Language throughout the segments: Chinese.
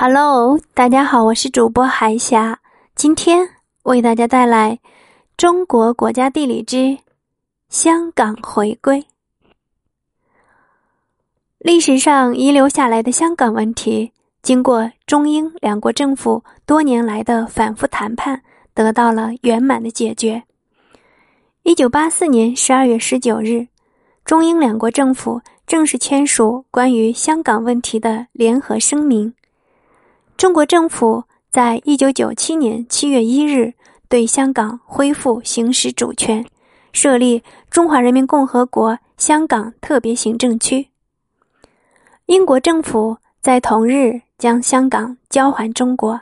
Hello，大家好，我是主播海霞，今天为大家带来《中国国家地理之香港回归》。历史上遗留下来的香港问题，经过中英两国政府多年来的反复谈判，得到了圆满的解决。一九八四年十二月十九日，中英两国政府正式签署关于香港问题的联合声明。中国政府在一九九七年七月一日对香港恢复行使主权，设立中华人民共和国香港特别行政区。英国政府在同日将香港交还中国，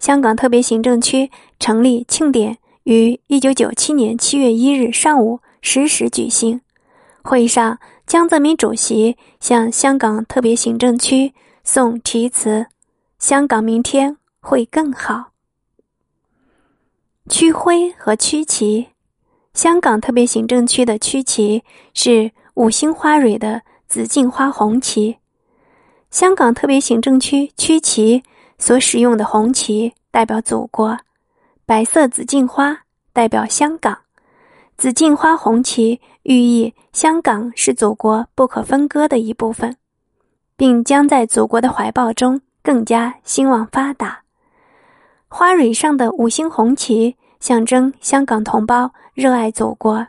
香港特别行政区成立庆典于一九九七年七月一日上午十时举行。会上，江泽民主席向香港特别行政区送题词。香港明天会更好。区徽和区旗，香港特别行政区的区旗是五星花蕊的紫荆花红旗。香港特别行政区区旗所使用的红旗代表祖国，白色紫荆花代表香港。紫荆花红旗寓意香港是祖国不可分割的一部分，并将在祖国的怀抱中。更加兴旺发达。花蕊上的五星红旗象征香港同胞热爱祖国，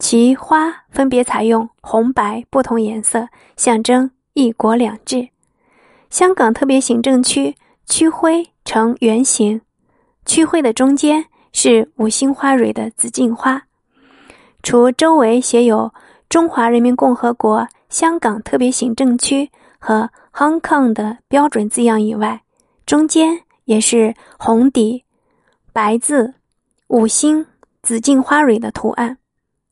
其花分别采用红白不同颜色，象征一国两制。香港特别行政区区徽呈圆形，区徽的中间是五星花蕊的紫荆花，除周围写有“中华人民共和国香港特别行政区”和。Hong Kong 的标准字样以外，中间也是红底白字五星紫荆花蕊的图案，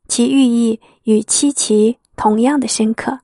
其寓意与七旗同样的深刻。